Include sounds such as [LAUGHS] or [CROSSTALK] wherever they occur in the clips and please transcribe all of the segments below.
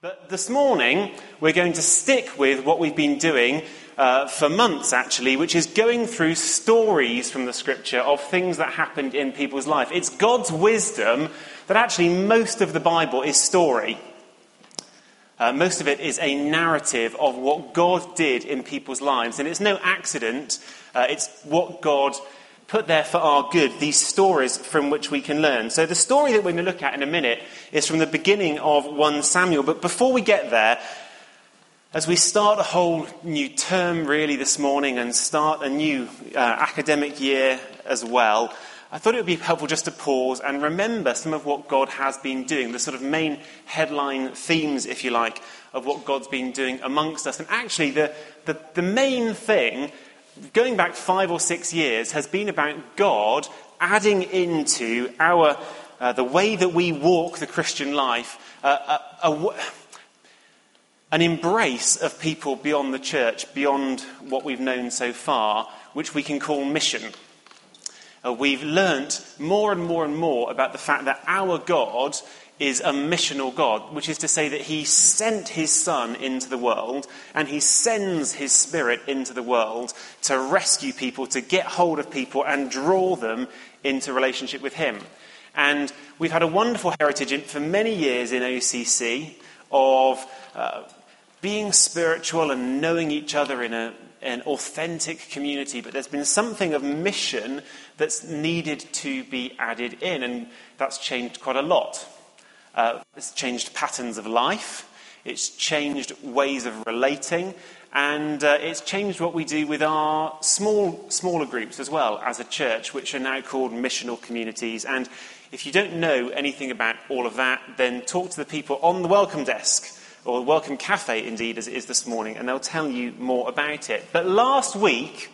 But this morning, we're going to stick with what we've been doing uh, for months, actually, which is going through stories from the scripture of things that happened in people's life. It's God's wisdom that actually most of the Bible is story. Uh, most of it is a narrative of what God did in people's lives. And it's no accident, uh, it's what God put there for our good, these stories from which we can learn. So, the story that we're going to look at in a minute is from the beginning of 1 Samuel. But before we get there, as we start a whole new term really this morning and start a new uh, academic year as well, I thought it would be helpful just to pause and remember some of what God has been doing, the sort of main headline themes, if you like, of what God's been doing amongst us. And actually, the, the, the main thing going back five or six years, has been about God adding into our, uh, the way that we walk the Christian life, uh, a, a, an embrace of people beyond the church, beyond what we've known so far, which we can call mission. Uh, we've learnt more and more and more about the fact that our God is a missional God, which is to say that he sent his Son into the world and he sends his Spirit into the world to rescue people, to get hold of people and draw them into relationship with him. And we've had a wonderful heritage in, for many years in OCC of uh, being spiritual and knowing each other in a, an authentic community, but there's been something of mission that's needed to be added in, and that's changed quite a lot. Uh, it's changed patterns of life, it's changed ways of relating, and uh, it's changed what we do with our small, smaller groups as well as a church, which are now called missional communities. And if you don't know anything about all of that, then talk to the people on the welcome desk, or welcome cafe, indeed, as it is this morning, and they'll tell you more about it. But last week,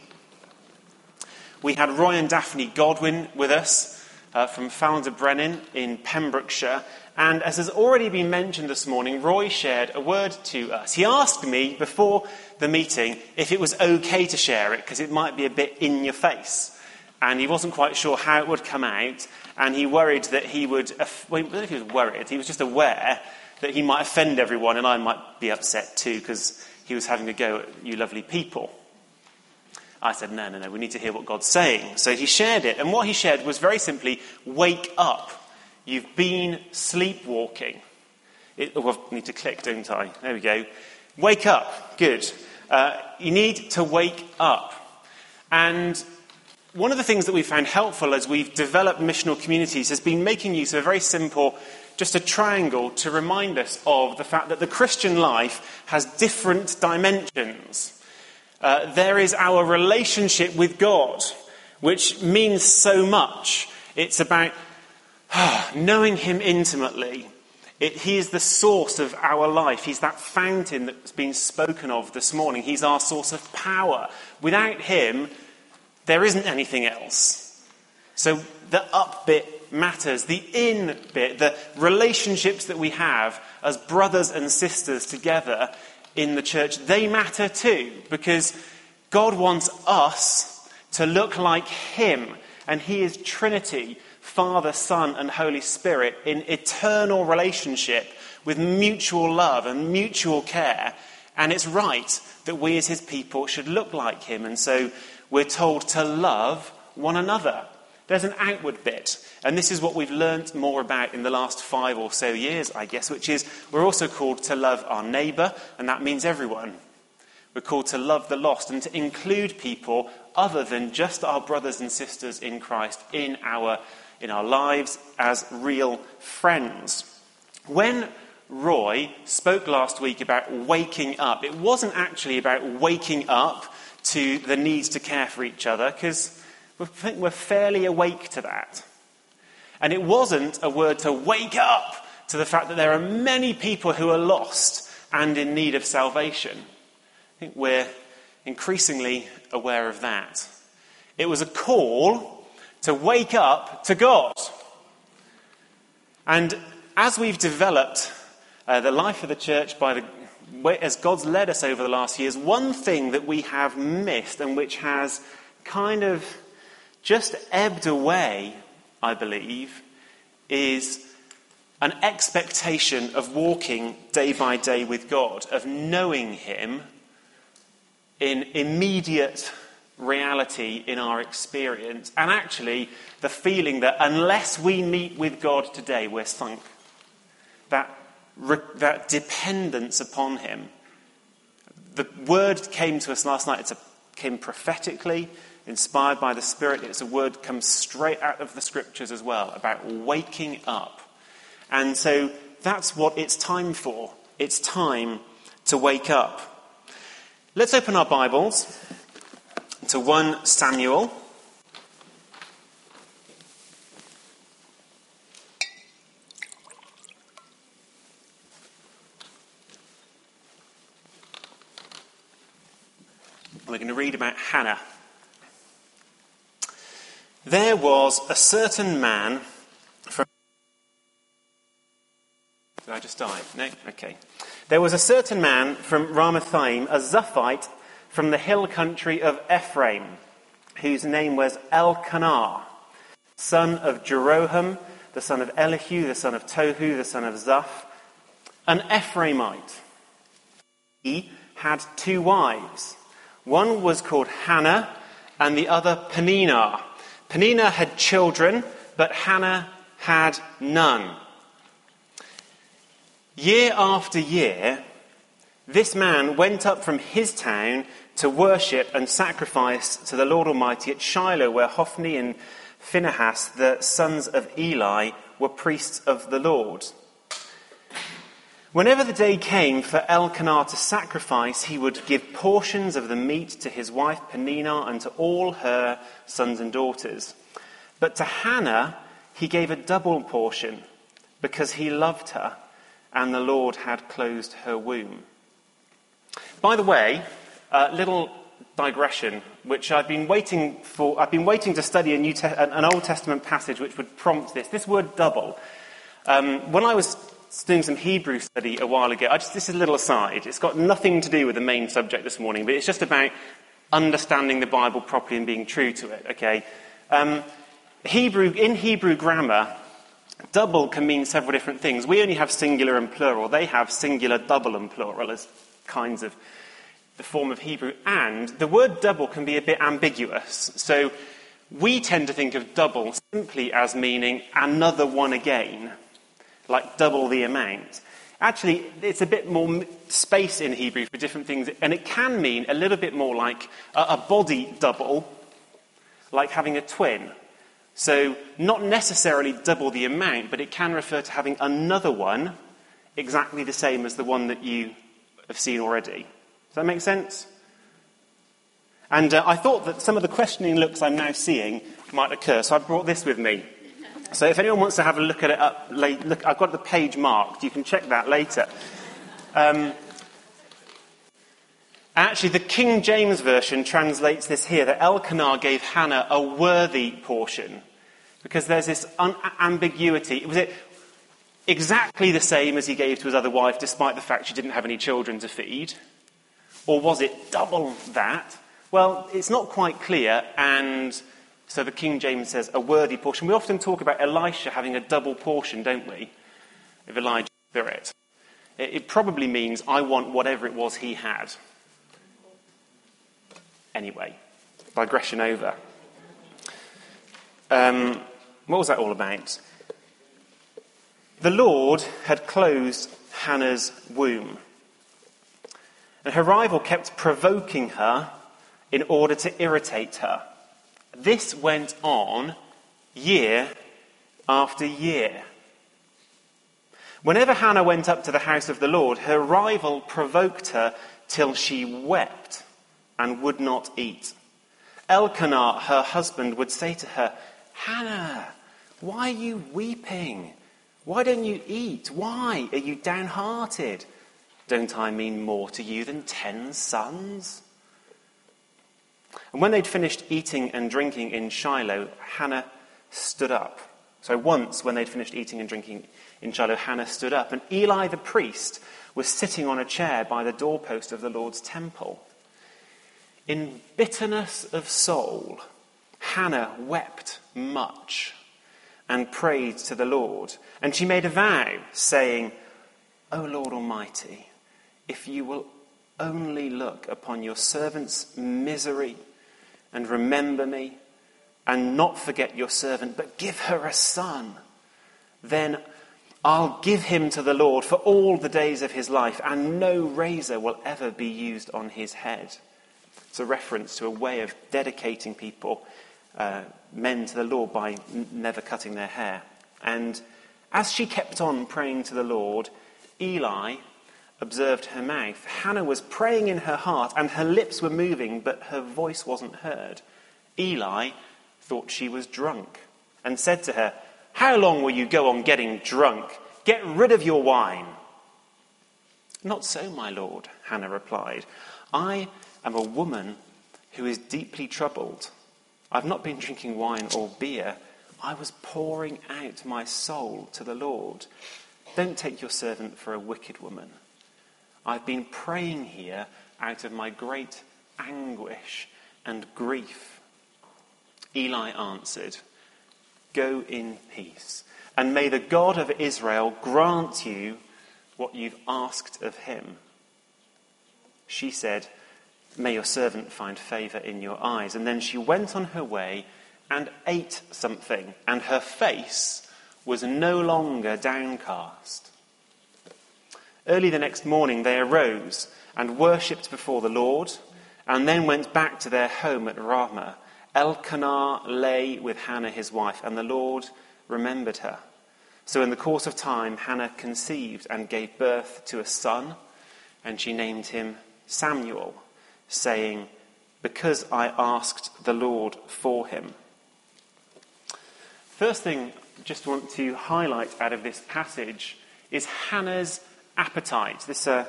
we had Roy and Daphne Godwin with us uh, from Ffald-y-Brenin in Pembrokeshire, and as has already been mentioned this morning, Roy shared a word to us. He asked me before the meeting if it was okay to share it because it might be a bit in your face. And he wasn't quite sure how it would come out. And he worried that he would, well, I don't know if he was worried, he was just aware that he might offend everyone and I might be upset too because he was having a go at you lovely people. I said, no, no, no, we need to hear what God's saying. So he shared it. And what he shared was very simply wake up You've been sleepwalking. It, oh, I need to click, don't I? There we go. Wake up. Good. Uh, you need to wake up. And one of the things that we've found helpful as we've developed missional communities has been making use of a very simple, just a triangle to remind us of the fact that the Christian life has different dimensions. Uh, there is our relationship with God, which means so much. It's about [SIGHS] knowing Him intimately, it, he is the source of our life. He's that fountain that's been spoken of this morning. He's our source of power. Without Him, there isn't anything else. So the up bit matters. The in bit, the relationships that we have as brothers and sisters together in the church, they matter too. Because God wants us to look like Him. And He is Trinity. Father, Son, and Holy Spirit in eternal relationship with mutual love and mutual care. And it's right that we as his people should look like him. And so we're told to love one another. There's an outward bit. And this is what we've learnt more about in the last five or so years, I guess, which is we're also called to love our neighbour, and that means everyone. We're called to love the lost and to include people other than just our brothers and sisters in Christ in our in our lives as real friends. When Roy spoke last week about waking up, it wasn't actually about waking up to the needs to care for each other, because we think we're fairly awake to that. And it wasn't a word to wake up to the fact that there are many people who are lost and in need of salvation. I think we're increasingly aware of that. It was a call to wake up to God. And as we've developed uh, the life of the church by the as God's led us over the last years, one thing that we have missed and which has kind of just ebbed away, I believe, is an expectation of walking day by day with God, of knowing Him in immediate reality in our experience, and actually the feeling that unless we meet with God today, we're sunk. That, that dependence upon Him. The word came to us last night. It came prophetically, inspired by the Spirit. It's a word comes straight out of the scriptures as well about waking up. And so that's what it's time for. It's time to wake up. Let's open our Bibles to 1 Samuel. We're going to read about Hannah. There was a certain man from. Did I just die? No? Okay. There was a certain man from Ramathaim, a Zuphite from the hill country of Ephraim, whose name was Elkanah, son of Jeroham, the son of Elihu, the son of Tohu, the son of Zuph, an Ephraimite. He had two wives. One was called Hannah, and the other Peninnah. Peninnah had children, but Hannah had none. Year after year, this man went up from his town to worship and sacrifice to the Lord Almighty at Shiloh, where Hophni and Phinehas, the sons of Eli, were priests of the Lord. Whenever the day came for Elkanah to sacrifice, he would give portions of the meat to his wife Peninnah and to all her sons and daughters. But to Hannah, he gave a double portion because he loved her and the Lord had closed her womb. By the way, a little digression, which I've been waiting for. I've been waiting to study a New Te- an Old Testament passage which would prompt this. This word double. Um, when I was doing some Hebrew study a while ago. Just, this is a little aside. It's got nothing to do with the main subject this morning, but it's just about understanding the Bible properly and being true to it. Okay. Um, Hebrew in Hebrew grammar, double can mean several different things. We only have singular and plural. They have singular, double, and plural as kinds of the form of Hebrew. And the word double can be a bit ambiguous. So we tend to think of double simply as meaning another one again like double the amount. Actually, it's a bit more space in Hebrew for different things, and it can mean a little bit more like a, body double, like having a twin. So, not necessarily double the amount, but it can refer to having another one exactly the same as the one that you have seen already. Does that make sense? And uh, I thought that some of the questioning looks I'm now seeing might occur, so I brought this with me. So if anyone wants to have a look at it up, look, I've got the page marked. You can check that later. Um, actually, the King James Version translates this here that Elkanah gave Hannah a worthy portion. Because there's this un- ambiguity. Was it exactly the same as he gave to his other wife, despite the fact she didn't have any children to feed? Or was it double that? Well, it's not quite clear, and so the King James says a worthy portion. We often talk about Elisha having a double portion, don't we? Of Elijah's spirit. It, probably means I want whatever it was he had. Anyway, digression over. Um, what was that all about? The Lord had closed Hannah's womb. And her rival kept provoking her in order to irritate her. This went on year after year. Whenever Hannah went up to the house of the Lord, her rival provoked her till she wept and would not eat. Elkanah, her husband, would say to her, Hannah, why are you weeping? Why don't you eat? Why are you downhearted? Don't I mean more to you than ten sons? And when they'd finished eating and drinking in Shiloh, Hannah stood up. So once, when they'd finished eating and drinking in Shiloh, Hannah stood up. And Eli the priest was sitting on a chair by the doorpost of the Lord's temple. In bitterness of soul, Hannah wept much. and prayed to the Lord. And she made a vow, saying, O Lord Almighty, if you will only look upon your servant's misery and remember me, and not forget your servant, but give her a son, then I'll give him to the Lord for all the days of his life, and no razor will ever be used on his head. It's a reference to a way of dedicating people, uh, men to the Lord, by n- never cutting their hair. And as she kept on praying to the Lord, Eli observed her mouth. Hannah was praying in her heart, and her lips were moving, but her voice wasn't heard. Eli thought she was drunk and said to her, How long will you go on getting drunk? Get rid of your wine. Not so, my lord, Hannah replied. I am a woman who is deeply troubled. I've not been drinking wine or beer. I was pouring out my soul to the Lord. Don't take your servant for a wicked woman. I've been praying here out of my great anguish and grief. Eli answered, Go in peace, and may the God of Israel grant you what you've asked of him. She said, May your servant find favor in your eyes. And then she went on her way and ate something, and her face was no longer downcast. Early the next morning they arose and worshipped before the Lord, and then went back to their home at Ramah. Elkanah lay with Hannah his wife, and the Lord remembered her. So in the course of time, Hannah conceived and gave birth to a son, and she named him Samuel, saying, Because I asked the Lord for him. First thing I just want to highlight out of this passage is Hannah's appetite. This uh,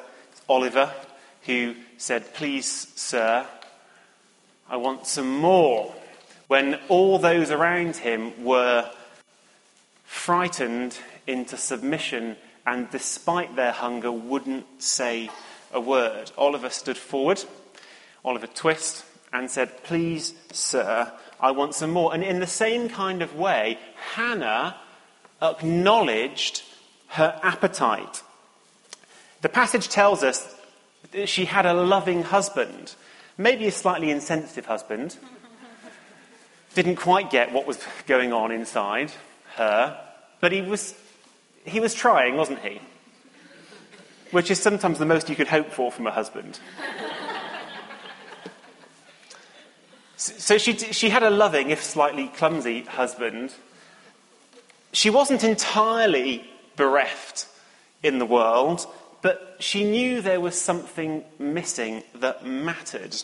Oliver who said, Please, sir, I want some more. When all those around him were frightened into submission and, despite their hunger, wouldn't say a word. Oliver stood forward, Oliver Twist, and said, Please, sir, I want some more. And in the same kind of way, Hannah acknowledged her appetite. The passage tells us she had a loving husband, maybe a slightly insensitive husband. Didn't quite get what was going on inside her, but he was, he was trying, wasn't he? Which is sometimes the most you could hope for from a husband. So she, she had a loving, if slightly clumsy, husband. She wasn't entirely bereft in the world, but she knew there was something missing that mattered.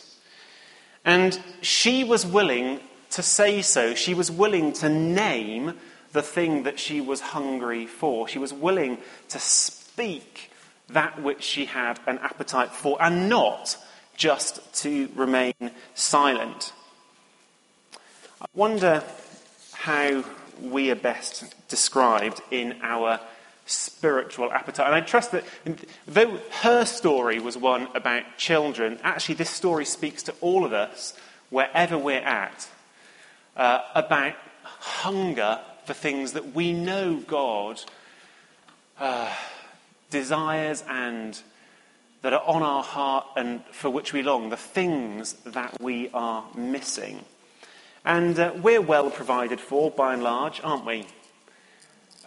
And she was willing to say so. She was willing to name the thing that she was hungry for. She was willing to speak that which she had an appetite for and not just to remain silent. I wonder how we are best described in our spiritual appetite. And I trust that though her story was one about children, actually this story speaks to all of us, wherever we're at, uh, about hunger for things that we know God uh, desires and that are on our heart and for which we long, the things that we are missing. And uh, we're well provided for by and large, aren't we?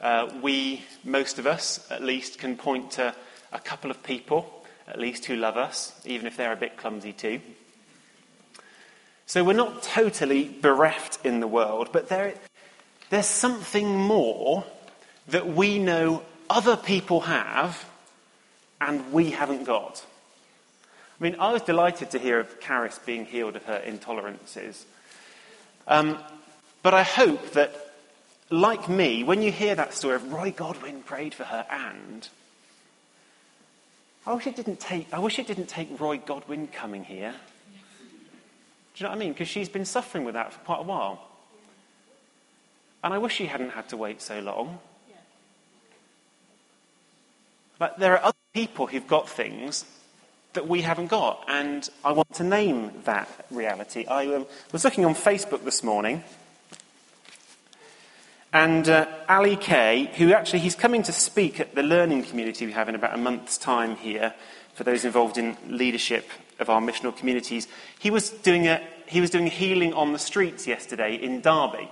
Uh, we, most of us at least, can point to a couple of people, at least, who love us, even if they're a bit clumsy too. So we're not totally bereft in the world, but there, there's something more that we know other people have and we haven't got. I mean, I was delighted to hear of Caris being healed of her intolerances. Um, but I hope that like me, when you hear that story of Roy Godwin prayed for her and, I wish it didn't take, I wish it didn't take Roy Godwin coming here. Do you know what I mean? Because she's been suffering with that for quite a while. And I wish she hadn't had to wait so long. But there are other people who've got things that we haven't got, and I want to name that reality. I um, was looking on Facebook this morning, And uh, Ali Kay, who actually he's coming to speak at the learning community we have in about a month's time here for those involved in leadership of our missional communities, he was doing a he was doing healing on the streets yesterday in Derby.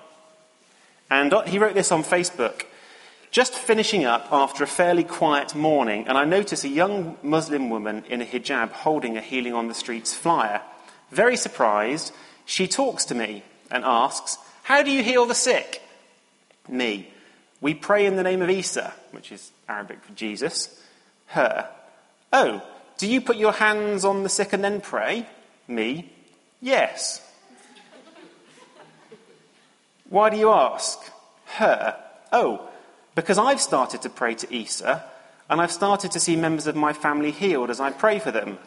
And uh, he wrote this on Facebook. Just finishing up after a fairly quiet morning, and I notice a young Muslim woman in a hijab holding a Healing on the Streets flyer. Very surprised, she talks to me and asks, How do you heal the sick? Me. We pray in the name of Isa, which is Arabic for Jesus. Her. Oh, do you put your hands on the sick and then pray? Me. Yes. Why do you ask? Her. Oh, because I've started to pray to Isa, and I've started to see members of my family healed as I pray for them.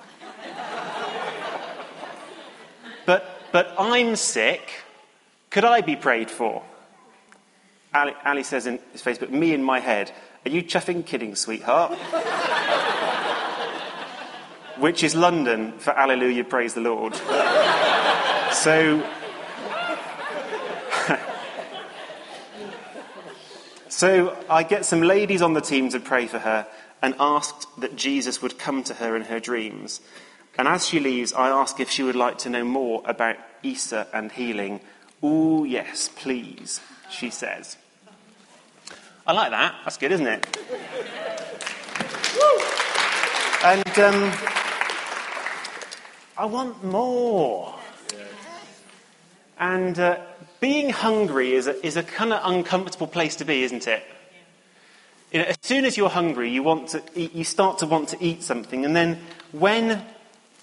but, but I'm sick. Could I be prayed for? Ali, Ali says in his Facebook, me in my head. Are you chuffing kidding, sweetheart? [LAUGHS] Which is London for Alleluia, praise the Lord. [LAUGHS] so [LAUGHS] So I get some ladies on the team to pray for her and asked that Jesus would come to her in her dreams. And as she leaves, I ask if she would like to know more about Isa and healing. Oh, yes, please, she says. I like that. That's good, isn't it? and um, I want more. And uh, being hungry is a, is a kind of uncomfortable place to be, isn't it? You know, as soon as you're hungry, you, want to eat, you start to want to eat something, and then when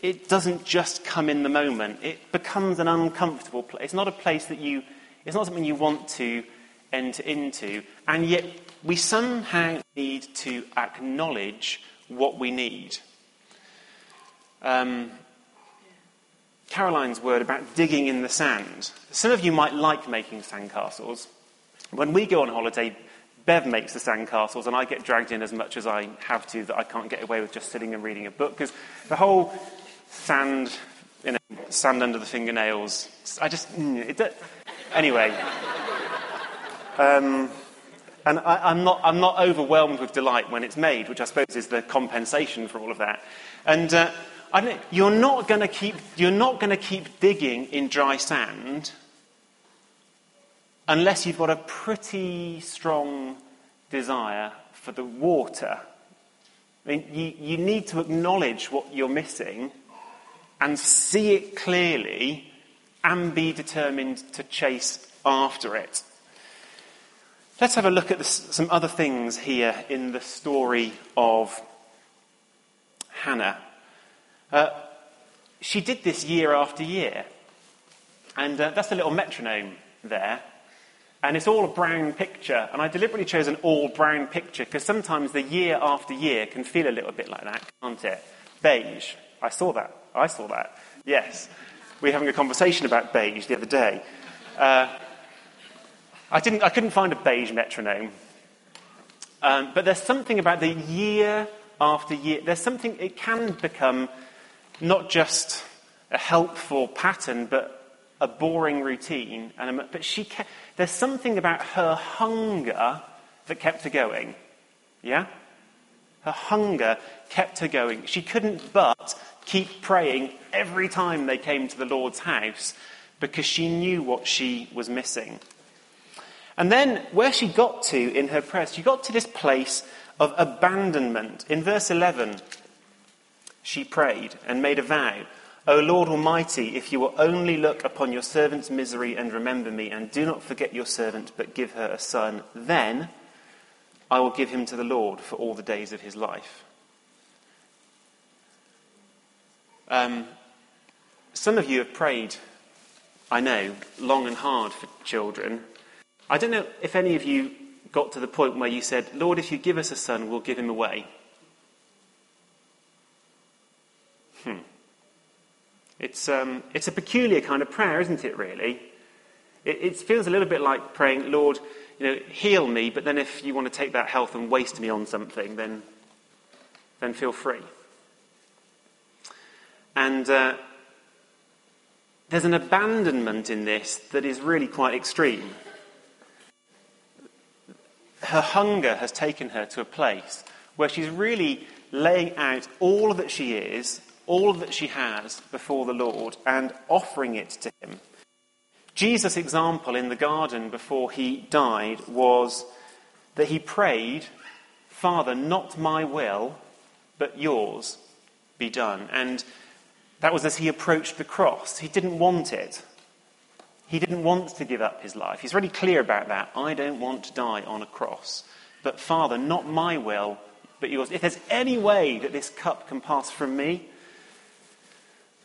it doesn't just come in the moment, it becomes an uncomfortable place. It's not a place that you, it's not something you want to enter into, and yet we somehow need to acknowledge what we need. Um, Caroline's word about digging in the sand. Some of you might like making sandcastles. When we go on holiday, Bev makes the sandcastles, and I get dragged in as much as I have to that I can't get away with just sitting and reading a book because the whole sand, you know, sand under the fingernails. I just mm, it, anyway. Um, and I, am not, I'm not overwhelmed with delight when it's made, which I suppose is the compensation for all of that. And uh, you're not going to keep, you're not going to keep digging in dry sand unless you've got a pretty strong desire for the water. I mean, you, you need to acknowledge what you're missing and see it clearly and be determined to chase after it. Let's have a look at this, some other things here in the story of Hannah. Uh, she did this year after year. And uh, that's a little metronome there. And it's all a brown picture. And I deliberately chose an all brown picture because sometimes the year after year can feel a little bit like that, can't it? Beige. I saw that. I saw that. Yes. We were having a conversation about beige the other day. Uh, I, didn't, I couldn't find a beige metronome. Um, but there's something about the year after year. There's something, it can become not just a helpful pattern, but a boring routine. And a, but she kept, there's something about her hunger that kept her going. Yeah? Her hunger kept her going. She couldn't but keep praying every time they came to the Lord's house because she knew what she was missing. And then, where she got to in her prayers, she got to this place of abandonment. In verse 11, she prayed and made a vow. O Lord Almighty, if you will only look upon your servant's misery and remember me, and do not forget your servant, but give her a son, then I will give him to the Lord for all the days of his life. Um, some of you have prayed, I know, long and hard for children. I don't know if any of you got to the point where you said, Lord, if you give us a son, we'll give him away. Hmm. It's, um, it's a peculiar kind of prayer, isn't it, really? It, it, feels a little bit like praying, Lord, you know, heal me, but then if you want to take that health and waste me on something, then, then feel free. And uh, there's an abandonment in this that is really quite extreme. her hunger has taken her to a place where she's really laying out all that she is, all that she has before the Lord, and offering it to Him. Jesus' example in the garden before he died was that he prayed, Father, not my will, but yours be done. And that was as he approached the cross. He didn't want it. He didn't want to give up his life. He's really clear about that. I don't want to die on a cross. But Father, not my will, but yours. If there's any way that this cup can pass from me,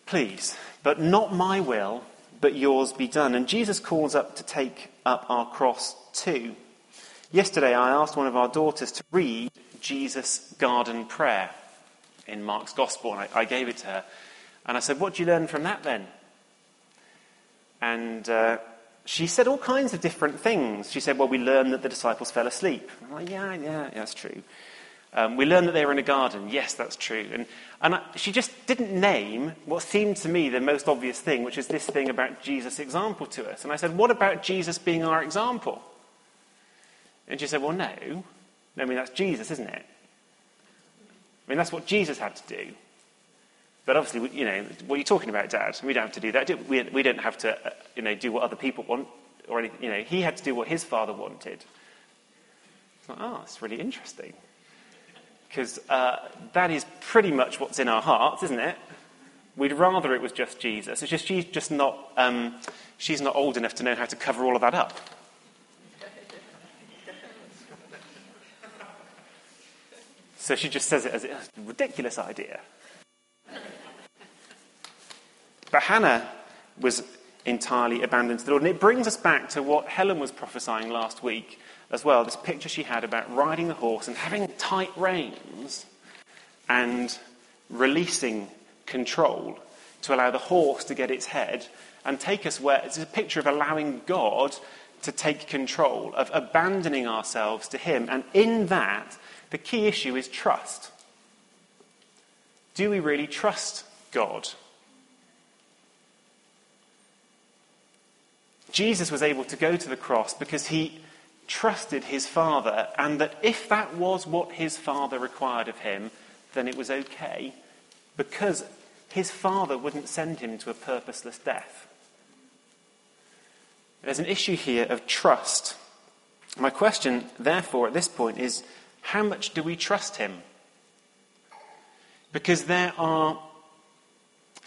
please. But not my will, but yours be done. And Jesus calls up to take up our cross too. Yesterday, I asked one of our daughters to read Jesus' garden prayer in Mark's Gospel, and I, I gave it to her. And I said, What do you learn from that then? And uh, she said all kinds of different things. She said, Well, we learned that the disciples fell asleep. I'm like, Yeah, yeah, yeah that's true. Um, we learned that they were in a garden. Yes, that's true. And, and I, she just didn't name what seemed to me the most obvious thing, which is this thing about Jesus' example to us. And I said, What about Jesus being our example? And she said, Well, no. I mean, that's Jesus, isn't it? I mean, that's what Jesus had to do. But obviously, you know, what are you talking about, Dad? We don't have to do that. We, we don't have to, uh, you know, do what other people want or anything. You know, he had to do what his father wanted. It's like, oh, it's really interesting. Because uh, that is pretty much what's in our hearts, isn't it? We'd rather it was just Jesus. It's just she's just not, um, she's not old enough to know how to cover all of that up. So she just says it as a ridiculous idea. But Hannah was entirely abandoned to the Lord. And it brings us back to what Helen was prophesying last week as well this picture she had about riding the horse and having tight reins and releasing control to allow the horse to get its head and take us where it's a picture of allowing God to take control, of abandoning ourselves to Him. And in that, the key issue is trust. Do we really trust God? Jesus was able to go to the cross because he trusted his Father, and that if that was what his Father required of him, then it was okay, because his Father wouldn't send him to a purposeless death. There's an issue here of trust. My question, therefore, at this point is how much do we trust him? Because there are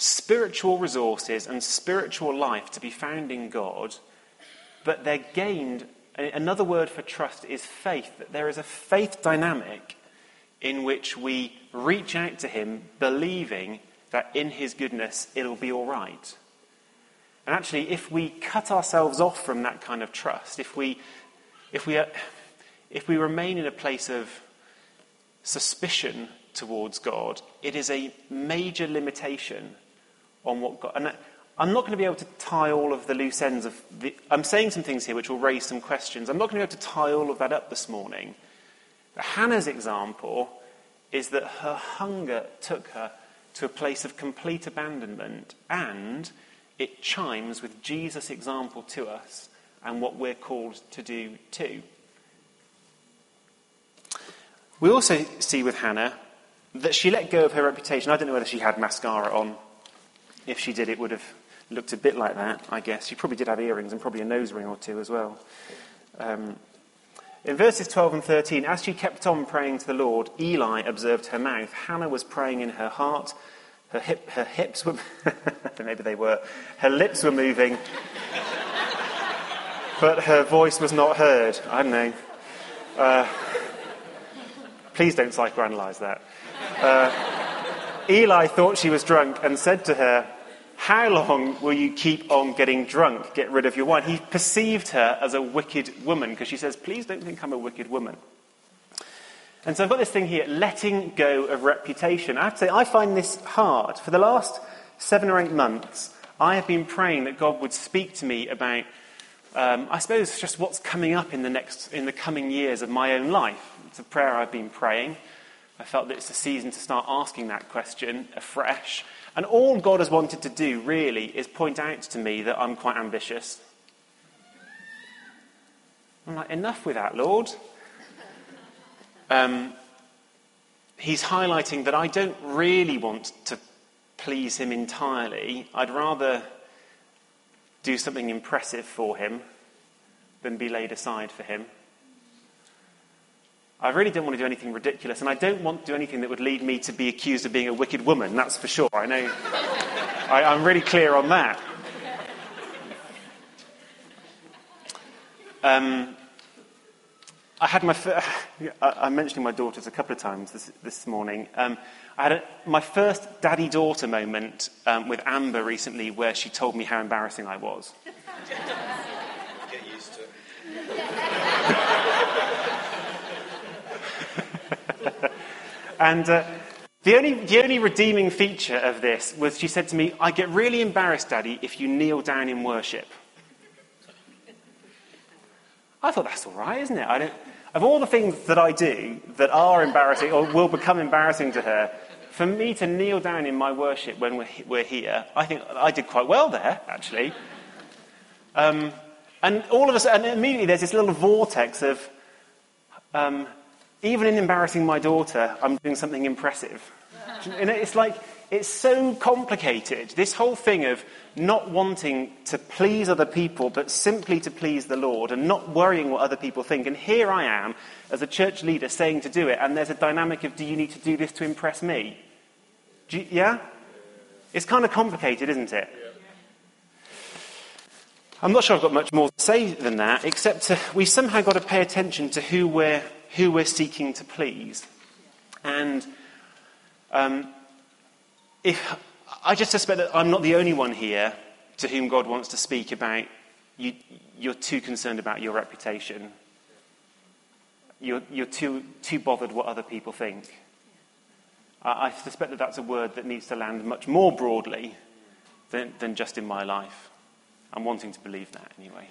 spiritual resources and spiritual life to be found in God, but they're gained. Another word for trust is faith, that there is a faith dynamic in which we reach out to Him believing that in His goodness it'll be all right. And actually, if we cut ourselves off from that kind of trust, if we, if we, if we remain in a place of suspicion towards God, it is a major limitation on what God. And I'm not going to be able to tie all of the loose ends of the. I'm saying some things here which will raise some questions. I'm not going to be able to tie all of that up this morning. But Hannah's example is that her hunger took her to a place of complete abandonment, and it chimes with Jesus' example to us and what we're called to do too. We also see with Hannah that she let go of her reputation. I don't know whether she had mascara on if she did, it would have looked a bit like that, I guess. She probably did have earrings and probably a nose ring or two as well. Um, in verses 12 and 13, as she kept on praying to the Lord, Eli observed her mouth. Hannah was praying in her heart. Her, hip, her hips were, [LAUGHS] maybe they were, her lips were moving, [LAUGHS] but her voice was not heard. I don't know. Uh, please don't psychoanalyze that. Uh, Eli thought she was drunk and said to her, How long will you keep on getting drunk? Get rid of your wine. He perceived her as a wicked woman because she says, Please don't think I'm a wicked woman. And so I've got this thing here letting go of reputation. I have to say, I find this hard. For the last seven or eight months, I have been praying that God would speak to me about, um, I suppose, just what's coming up in the next, in the coming years of my own life. It's a prayer I've been praying. I felt that it's the season to start asking that question afresh. And all God has wanted to do, really, is point out to me that I'm quite ambitious. I'm like, enough with that, Lord. um, he's highlighting that I don't really want to please him entirely. I'd rather do something impressive for him than be laid aside for him. I really don't want to do anything ridiculous, and I don't want to do anything that would lead me to be accused of being a wicked woman, that's for sure. I know. I, I'm really clear on that. Um, I had my. I'm mentioning my daughters a couple of times this, this morning. Um, I had a, my first daddy daughter moment um, with Amber recently where she told me how embarrassing I was. Get used to it. [LAUGHS] And uh, the, only, the only redeeming feature of this was she said to me, I get really embarrassed, Daddy, if you kneel down in worship. I thought, that's all right, isn't it? I don't, of all the things that I do that are embarrassing or will become embarrassing to her, for me to kneel down in my worship when we're, we're here, I think I did quite well there, actually. Um, and all of us, and immediately there's this little vortex of, um, even in embarrassing my daughter, I'm doing something impressive. Know, it's like, it's so complicated. This whole thing of not wanting to please other people, but simply to please the Lord and not worrying what other people think. And here I am, as a church leader, saying to do it, and there's a dynamic of, do you need to do this to impress me? You, yeah? It's kind of complicated, isn't it? I'm not sure I've got much more to say than that, except to, we've somehow got to pay attention to who we're, who we're seeking to please. And um, if, I just suspect that I'm not the only one here to whom God wants to speak about you, you're too concerned about your reputation. You're, you're too, too bothered what other people think. I, I suspect that that's a word that needs to land much more broadly than, than just in my life. I'm wanting to believe that anyway.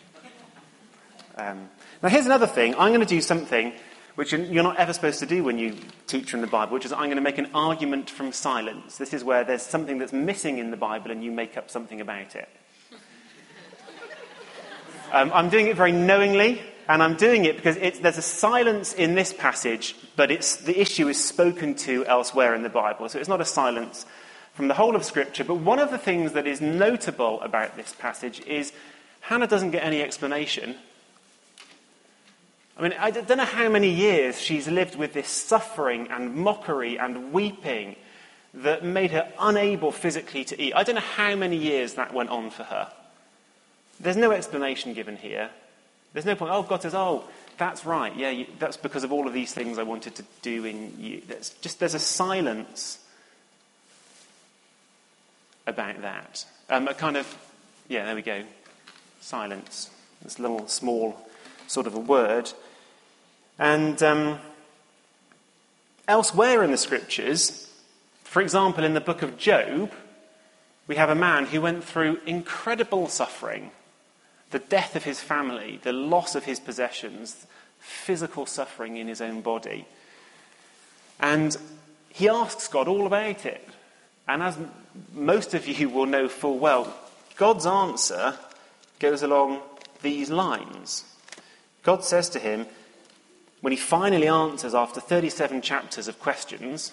Um, now, here's another thing. I'm going to do something which you're not ever supposed to do when you teach from the Bible, which is I'm going to make an argument from silence. This is where there's something that's missing in the Bible and you make up something about it. [LAUGHS] Um, I'm doing it very knowingly, and I'm doing it because there's a silence in this passage, but the issue is spoken to elsewhere in the Bible. So it's not a silence from the whole of Scripture. But one of the things that is notable about this passage is Hannah doesn't get any explanation. I mean, I don't know how many years she's lived with this suffering and mockery and weeping that made her unable physically to eat. I don't know how many years that went on for her. There's no explanation given here. There's no point, oh, God says, oh, that's right. Yeah, you, that's because of all of these things I wanted to do in you. There's just, there's a silence about that. Um, a kind of, yeah, there we go. Silence. This little small sort of a word. And um, elsewhere in the scriptures, for example, in the book of Job, we have a man who went through incredible suffering the death of his family, the loss of his possessions, physical suffering in his own body. And he asks God all about it. And as most of you will know full well, God's answer goes along these lines. God says to him, when he finally answers after 37 chapters of questions,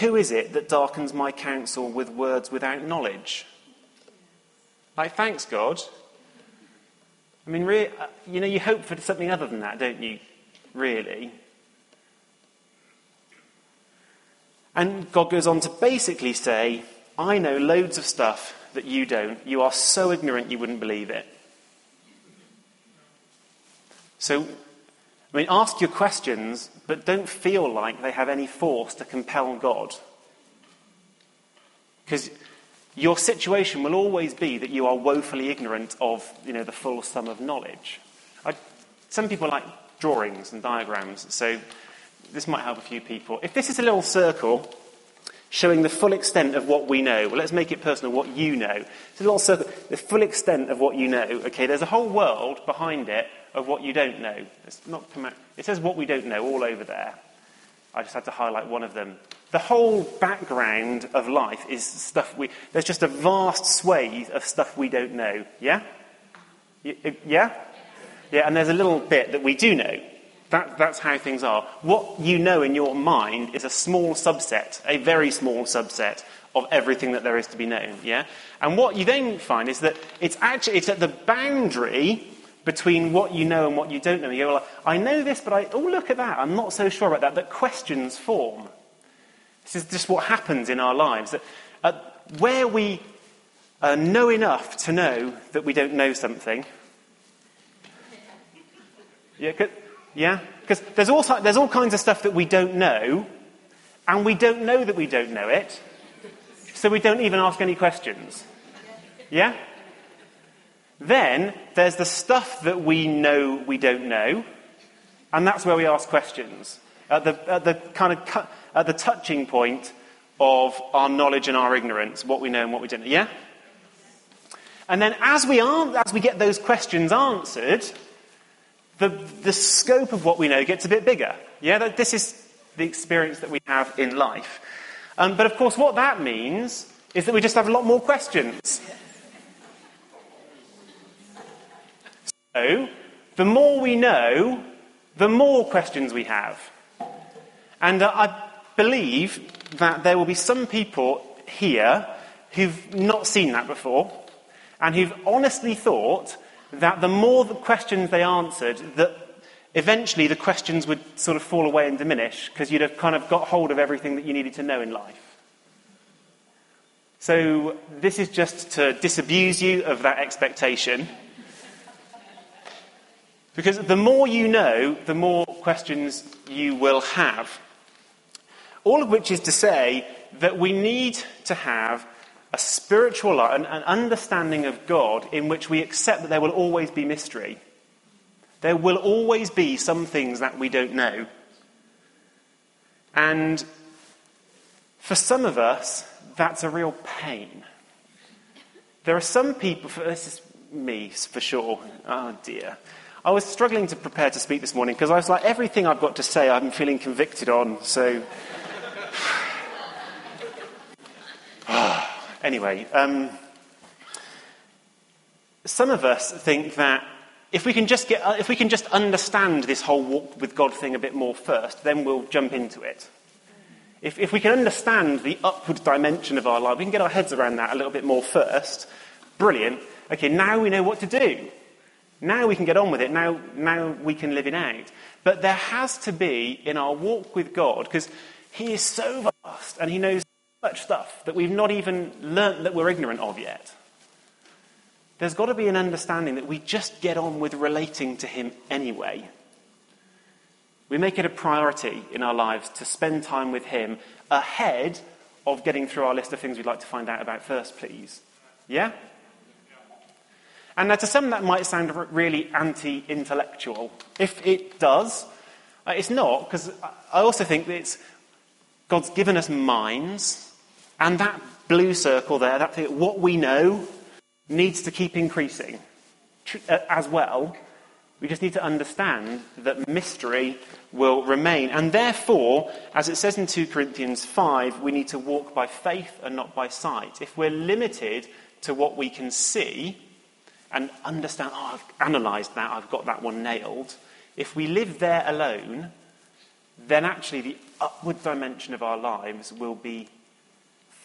Who is it that darkens my counsel with words without knowledge? Like, thanks, God. I mean, re- uh, you know, you hope for something other than that, don't you? Really. And God goes on to basically say, I know loads of stuff that you don't. You are so ignorant you wouldn't believe it. So, I mean, ask your questions, but don't feel like they have any force to compel God. Because your situation will always be that you are woefully ignorant of you know, the full sum of knowledge. I, some people like drawings and diagrams, so this might help a few people. If this is a little circle showing the full extent of what we know, well, let's make it personal, what you know. It's a little circle, the full extent of what you know. Okay, there's a whole world behind it of what you don't know. It's not, it says what we don't know all over there. I just had to highlight one of them. The whole background of life is stuff we. There's just a vast swathe of stuff we don't know. Yeah? Yeah? Yeah, and there's a little bit that we do know. That, that's how things are. What you know in your mind is a small subset, a very small subset of everything that there is to be known. Yeah? And what you then find is that it's actually it's at the boundary between what you know and what you don't know. You go, well, I know this, but I, oh, look at that. I'm not so sure about that. That questions form. This is just what happens in our lives. That, uh, where we uh, know enough to know that we don't know something. [LAUGHS] Yeah, yeah? Because there's all, there's all kinds of stuff that we don't know, and we don't know that we don't know it, so we don't even ask any questions. Yeah? Then there's the stuff that we know we don't know, and that's where we ask questions. At the, at the kind of cu- at the touching point of our knowledge and our ignorance, what we know and what we don't know. Yeah? And then as we, as we get those questions answered, the, the scope of what we know gets a bit bigger. Yeah, this is the experience that we have in life. Um, but of course, what that means is that we just have a lot more questions. So, the more we know, the more questions we have. And uh, I believe that there will be some people here who've not seen that before and who've honestly thought that the more the questions they answered, that eventually the questions would sort of fall away and diminish because you'd have kind of got hold of everything that you needed to know in life. So, this is just to disabuse you of that expectation. Because the more you know, the more questions you will have. All of which is to say that we need to have a spiritual life, an, an understanding of God in which we accept that there will always be mystery. There will always be some things that we don't know. And for some of us, that's a real pain. There are some people, for, this is me for sure. Oh dear. I was struggling to prepare to speak this morning because I was like, everything I've got to say, I'm feeling convicted on. So [SIGHS] [SIGHS] ah. Anyway, um, some of us think that if we, can just get, if we can just understand this whole walk with God thing a bit more first, then we'll jump into it. If, if we can understand the upward dimension of our life, we can get our heads around that a little bit more first. Brilliant. Okay, now we know what to do. Now we can get on with it. Now, now we can live it out. But there has to be in our walk with God, because He is so vast and He knows much stuff that we've not even learnt that we're ignorant of yet. There's got to be an understanding that we just get on with relating to Him anyway. We make it a priority in our lives to spend time with Him ahead of getting through our list of things we'd like to find out about first, please. Yeah? And now, to some, that might sound really anti intellectual. If it does, uh, it's not, because I also think that God's given us minds and that blue circle there, that thing, what we know, needs to keep increasing uh, as well. We just need to understand that mystery will remain. And therefore, as it says in 2 Corinthians 5, we need to walk by faith and not by sight. If we're limited to what we can see and understand, oh, I've analysed that, I've got that one nailed, if we live there alone, then actually the upward dimension of our lives will be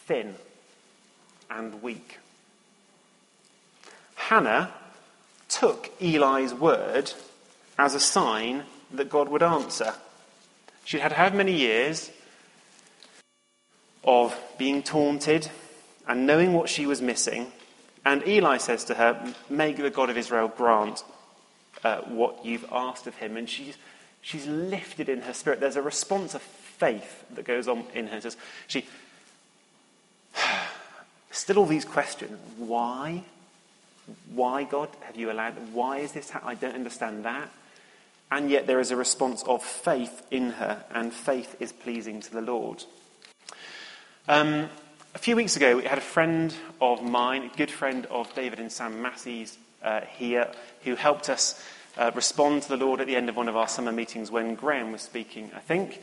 thin and weak. Hannah took Eli's word as a sign that God would answer. She'd had how many years of being taunted and knowing what she was missing. And Eli says to her, May the God of Israel grant uh, what you've asked of him. And she's, she's lifted in her spirit. There's a response of faith that goes on in her. She [SIGHS] Still, all these questions. Why? Why, God, have you allowed? Why is this? Happening? I don't understand that. And yet, there is a response of faith in her, and faith is pleasing to the Lord. Um, a few weeks ago, we had a friend of mine, a good friend of David and Sam Massey's uh, here, who helped us uh, respond to the Lord at the end of one of our summer meetings when Graham was speaking, I think.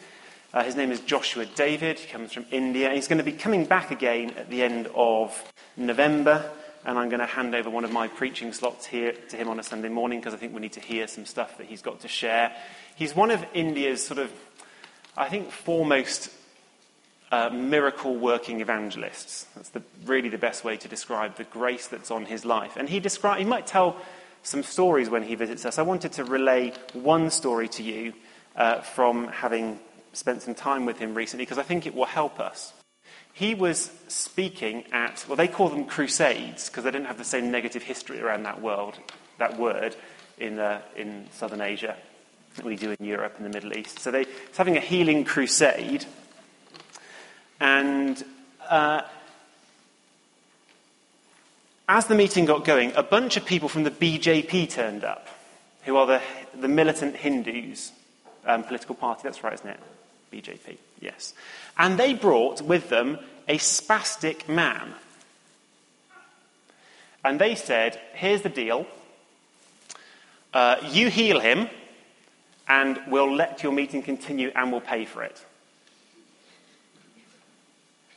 Uh, his name is Joshua David. He comes from India. He's going to be coming back again at the end of November and I'm going to hand over one of my preaching slots here to him on a Sunday morning because I think we need to hear some stuff that he's got to share. He's one of India's sort of, I think, foremost uh, miracle working evangelists. That's the, really the best way to describe the grace that's on his life. And he, describe, he might tell some stories when he visits us. I wanted to relay one story to you uh, from having spent some time with him recently because I think it will help us. He was speaking at, well, they call them crusades because they didn't have the same negative history around that world, that word in, uh, in southern Asia that we do in Europe and the Middle East. So they, it's having a healing crusade. And uh, as the meeting got going, a bunch of people from the BJP turned up, who are the, the militant Hindus um, political party. That's right, isn't it? BJP, yes. And they brought with them a spastic man. And they said, here's the deal. Uh, you heal him, and we'll let your meeting continue and we'll pay for it.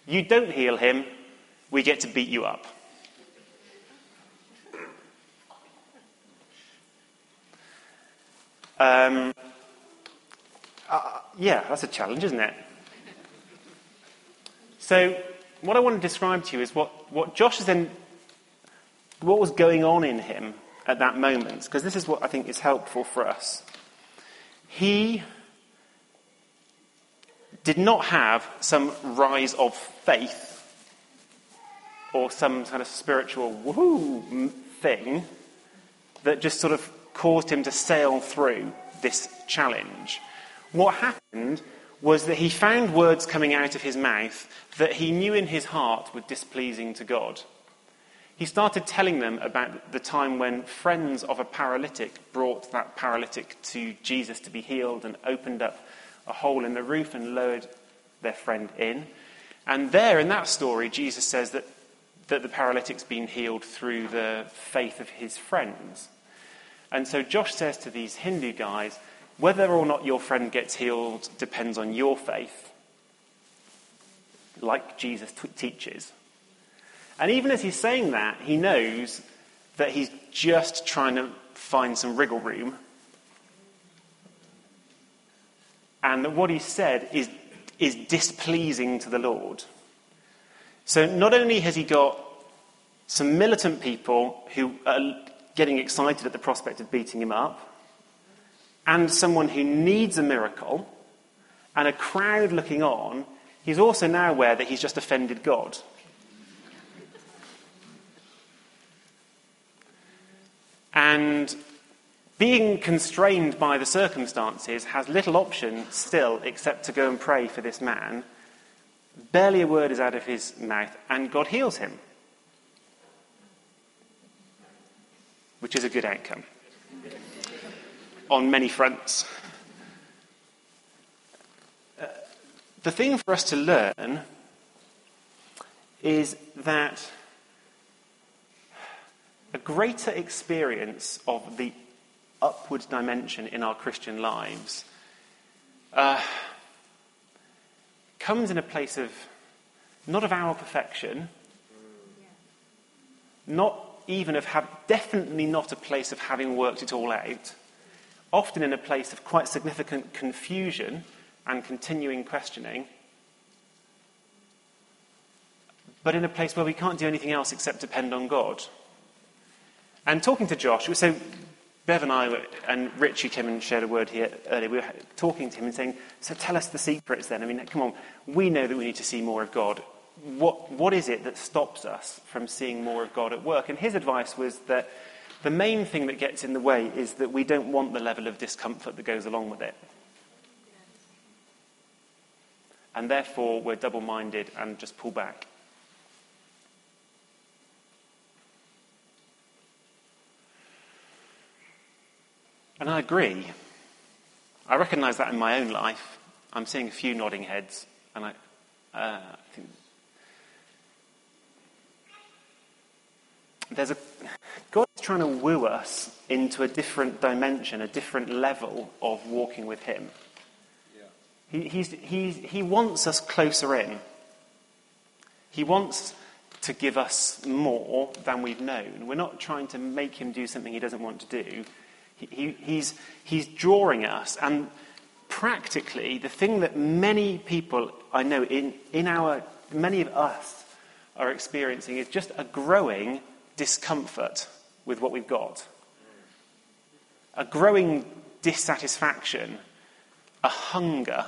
You don't heal him, we get to beat you up. Um, uh, yeah, that's a challenge, isn't it? So, what I want to describe to you is what, what Josh is then, what was going on in him at that moment, because this is what I think is helpful for us. He did not have some rise of faith or some kind of spiritual woohoo thing that just sort of caused him to sail through this challenge. What happened was that he found words coming out of his mouth that he knew in his heart were displeasing to God. He started telling them about the time when friends of a paralytic brought that paralytic to Jesus to be healed and opened up a hole in the roof and lowered their friend in. And there in that story, Jesus says that, that the paralytic's been healed through the faith of his friends. And so Josh says to these Hindu guys, whether or not your friend gets healed depends on your faith, like Jesus t- teaches. And even as he's saying that, he knows that he's just trying to find some wriggle room. And that what he said is, is displeasing to the Lord. So not only has he got some militant people who are getting excited at the prospect of beating him up, and someone who needs a miracle, and a crowd looking on, he's also now aware that he's just offended God. And being constrained by the circumstances has little option still except to go and pray for this man. Barely a word is out of his mouth, and God heals him, which is a good outcome on many fronts. Uh, the thing for us to learn is that a greater experience of the upward dimension in our Christian lives uh, comes in a place of not of our perfection, not even of have, definitely not a place of having worked it all out often in a place of quite significant confusion and continuing questioning, but in a place where we can't do anything else except depend on God. And talking to Josh, so Bev and I, were, and Richie came and shared a word here earlier. We were talking to him and saying, So tell us the secrets then. I mean, come on, we know that we need to see more of God. What, what is it that stops us from seeing more of God at work? And his advice was that the main thing that gets in the way is that we don't want the level of discomfort that goes along with it. And therefore, we're double minded and just pull back. And I agree. I recognize that in my own life. I'm seeing a few nodding heads, and I, uh, I think there's a God is trying to woo us into a different dimension, a different level of walking with Him. Yeah. He, he, he wants us closer in. He wants to give us more than we've known. We're not trying to make him do something he doesn't want to do. He, he's, he's drawing us. And practically, the thing that many people I know in, in our, many of us are experiencing is just a growing discomfort with what we've got. A growing dissatisfaction, a hunger,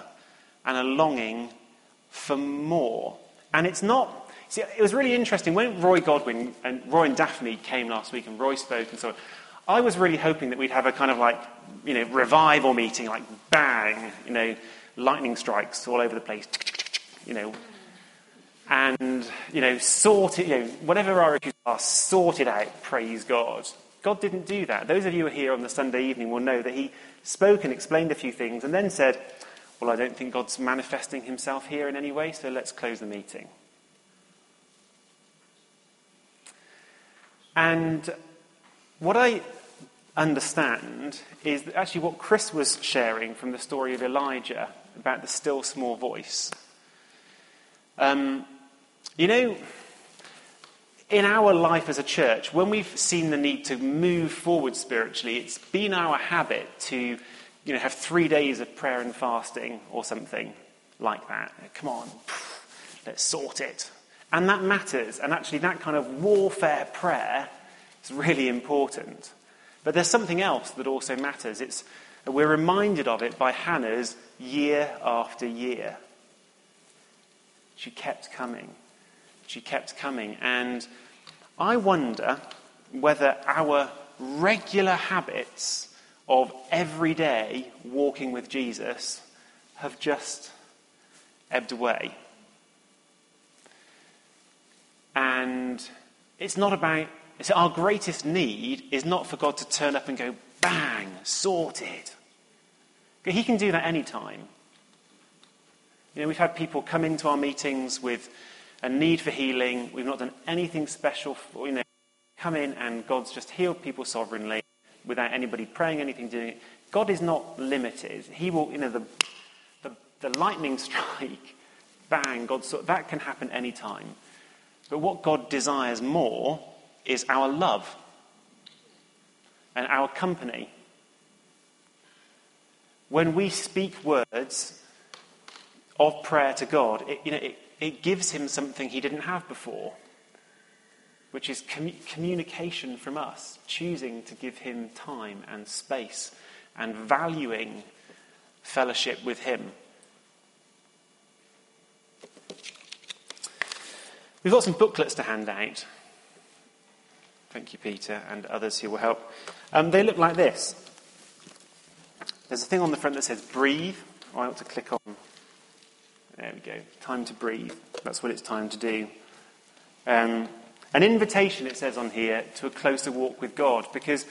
and a longing for more. And it's not, see, it was really interesting when Roy Godwin and Roy and Daphne came last week and Roy spoke and so on. I was really hoping that we'd have a kind of like, you know, revival meeting, like bang, you know, lightning strikes all over the place, you know, and, you know, sort it, you know, whatever our issues are, sort it out, praise God. God didn't do that. Those of you who are here on the Sunday evening will know that he spoke and explained a few things and then said, well, I don't think God's manifesting himself here in any way, so let's close the meeting. And what I understand is that actually what Chris was sharing from the story of Elijah about the still small voice. Um, you know, in our life as a church, when we've seen the need to move forward spiritually, it's been our habit to you know, have three days of prayer and fasting or something like that. Come on, let's sort it. And that matters. And actually, that kind of warfare prayer is really important. But there's something else that also matters. It's, we're reminded of it by Hannah's year after year. She kept coming. She kept coming. And I wonder whether our regular habits of every day walking with Jesus have just ebbed away. And it's not about so our greatest need is not for God to turn up and go, bang, sorted. He can do that anytime. You know, we've had people come into our meetings with a need for healing. We've not done anything special. For, you know, come in and God's just healed people sovereignly without anybody praying anything, doing it. God is not limited. He will, you know, the, the, the lightning [LAUGHS] strike, bang, God, that can happen anytime. But what God desires more is our love and our company. When we speak words of prayer to God, it, you know, it, it gives him something he didn't have before, which is com- communication from us, choosing to give him time and space and valuing fellowship with him. We've got some booklets to hand out. Thank you, Peter, and others who will help. Um, they look like this. There's a thing on the front that says breathe. I ought to click on. There we go. Time to breathe. That's what it's time to do. Um, an invitation, it says on here, to a closer walk with God, because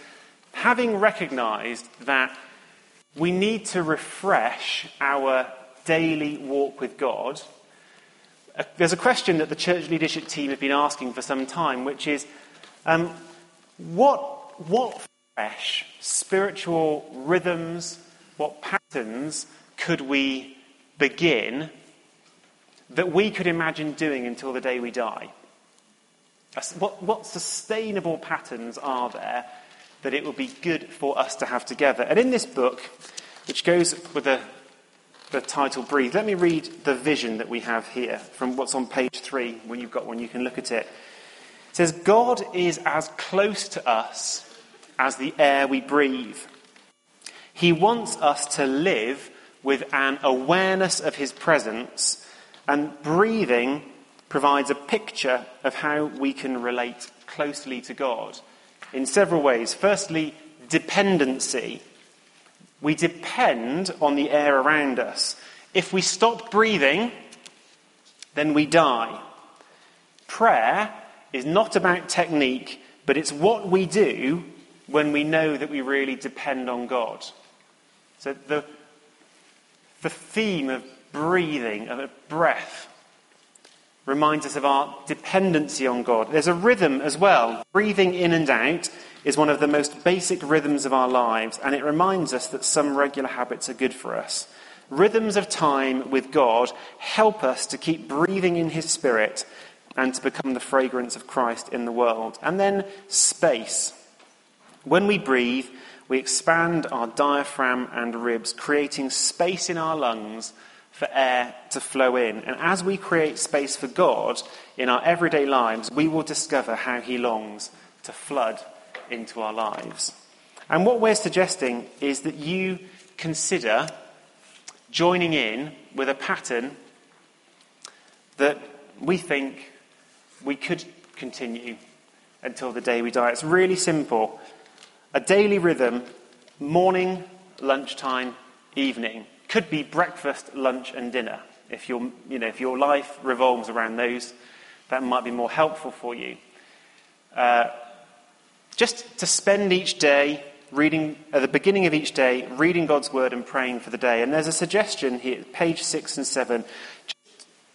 having recognized that we need to refresh our daily walk with God, uh, there's a question that the church leadership team have been asking for some time, which is um, what, what fresh spiritual rhythms, what patterns could we begin that we could imagine doing until the day we die? What, what sustainable patterns are there that it would be good for us to have together? And in this book, which goes with the, the title Breathe, let me read the vision that we have here from what's on page three. When you've got one, you can look at it. It says, God is as close to us as the air we breathe. He wants us to live with an awareness of His presence, and breathing provides a picture of how we can relate closely to God in several ways. Firstly, dependency. We depend on the air around us. If we stop breathing, then we die. Prayer is not about technique, but it's what we do when we know that we really depend on God. So the, the theme of breathing, of a breath, reminds us of our dependency on God. There's a rhythm as well. Breathing in and out is one of the most basic rhythms of our lives, and it reminds us that some regular habits are good for us. Rhythms of time with God help us to keep breathing in His Spirit and to become the fragrance of Christ in the world. And then space. When we breathe, we expand our diaphragm and ribs, creating space in our lungs for air to flow in. And as we create space for God in our everyday lives, we will discover how He longs to flood into our lives. And what we're suggesting is that you consider joining in with a pattern that we think we could continue until the day we die. It's really simple. A daily rhythm, morning, lunchtime, evening. Could be breakfast, lunch, and dinner. If, you know, if your life revolves around those, that might be more helpful for you. Uh, just to spend each day reading, at the beginning of each day, reading God's word and praying for the day. And there's a suggestion here, page six and seven,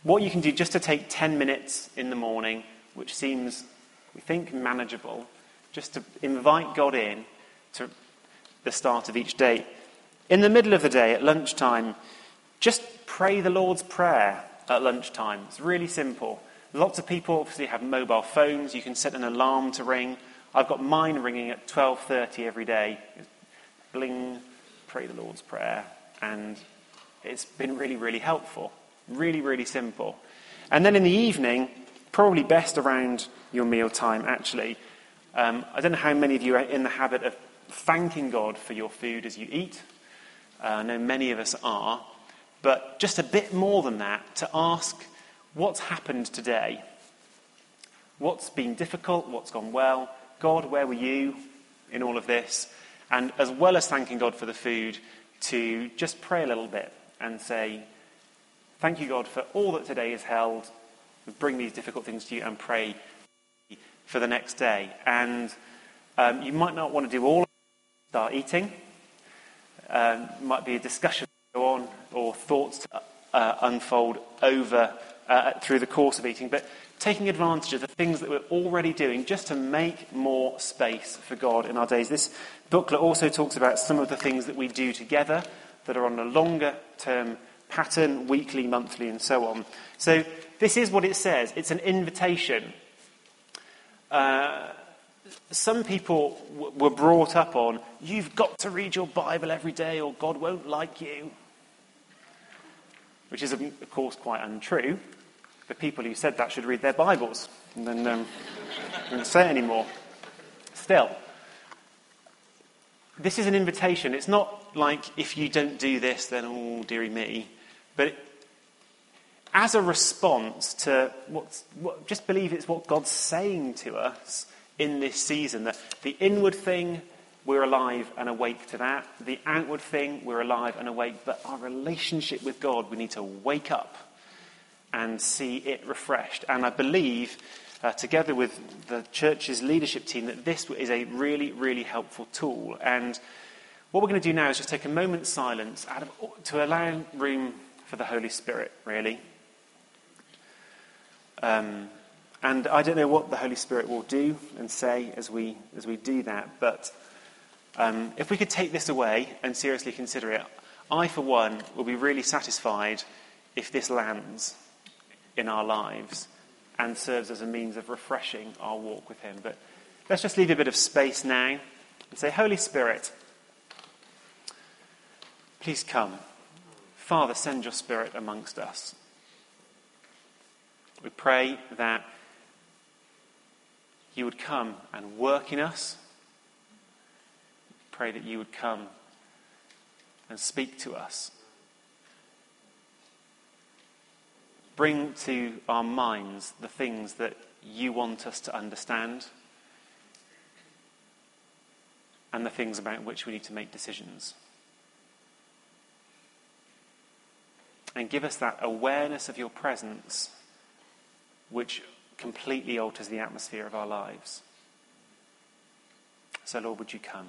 what you can do just to take 10 minutes in the morning, which seems, we think, manageable, just to invite God in to the start of each day. In the middle of the day, at lunchtime, just pray the Lord's Prayer at lunchtime. It's really simple. Lots of people obviously have mobile phones. You can set an alarm to ring. I've got mine ringing at 12:30 every day. Bling, pray the Lord's Prayer, and it's been really, really helpful. Really, really simple. And then in the evening, probably best around your meal time, actually. Um, I don't know how many of you are in the habit of thanking God for your food as you eat. Uh, I know many of us are. But just a bit more than that to ask what's happened today? What's been difficult? What's gone well? God, where were you in all of this? And as well as thanking God for the food, to just pray a little bit and say, Thank you, God, for all that today is held. Bring these difficult things to you and pray for the next day. And um, you might not want to do all of it, start eating. Um, might be a discussion go on or thoughts to uh, unfold over uh, through the course of eating, but taking advantage of the things that we're already doing just to make more space for God in our days. This booklet also talks about some of the things that we do together that are on a longer term pattern, weekly, monthly, and so on. So this is what it says it's an invitation. Uh, some people w- were brought up on, you've got to read your Bible every day or God won't like you. Which is, of course, quite untrue. The people who said that should read their Bibles. And then um, I [LAUGHS] won't say it anymore. Still, this is an invitation. It's not like if you don't do this, then, oh, dearie me. But as a response to what, just believe it's what God's saying to us in this season that the inward thing, we're alive and awake to that. The outward thing, we're alive and awake. But our relationship with God, we need to wake up and see it refreshed. And I believe, uh, together with the church's leadership team, that this is a really, really helpful tool. And what we're going to do now is just take a moment's silence of, to allow room for the Holy Spirit, really. Um, and I don't know what the Holy Spirit will do and say as we, as we do that, but um, if we could take this away and seriously consider it, I, for one, will be really satisfied if this lands in our lives and serves as a means of refreshing our walk with Him. But let's just leave a bit of space now and say, Holy Spirit, please come. Father, send your Spirit amongst us. We pray that you would come and work in us. Pray that you would come and speak to us. Bring to our minds the things that you want us to understand and the things about which we need to make decisions. and give us that awareness of your presence, which completely alters the atmosphere of our lives. So, Lord, would you come?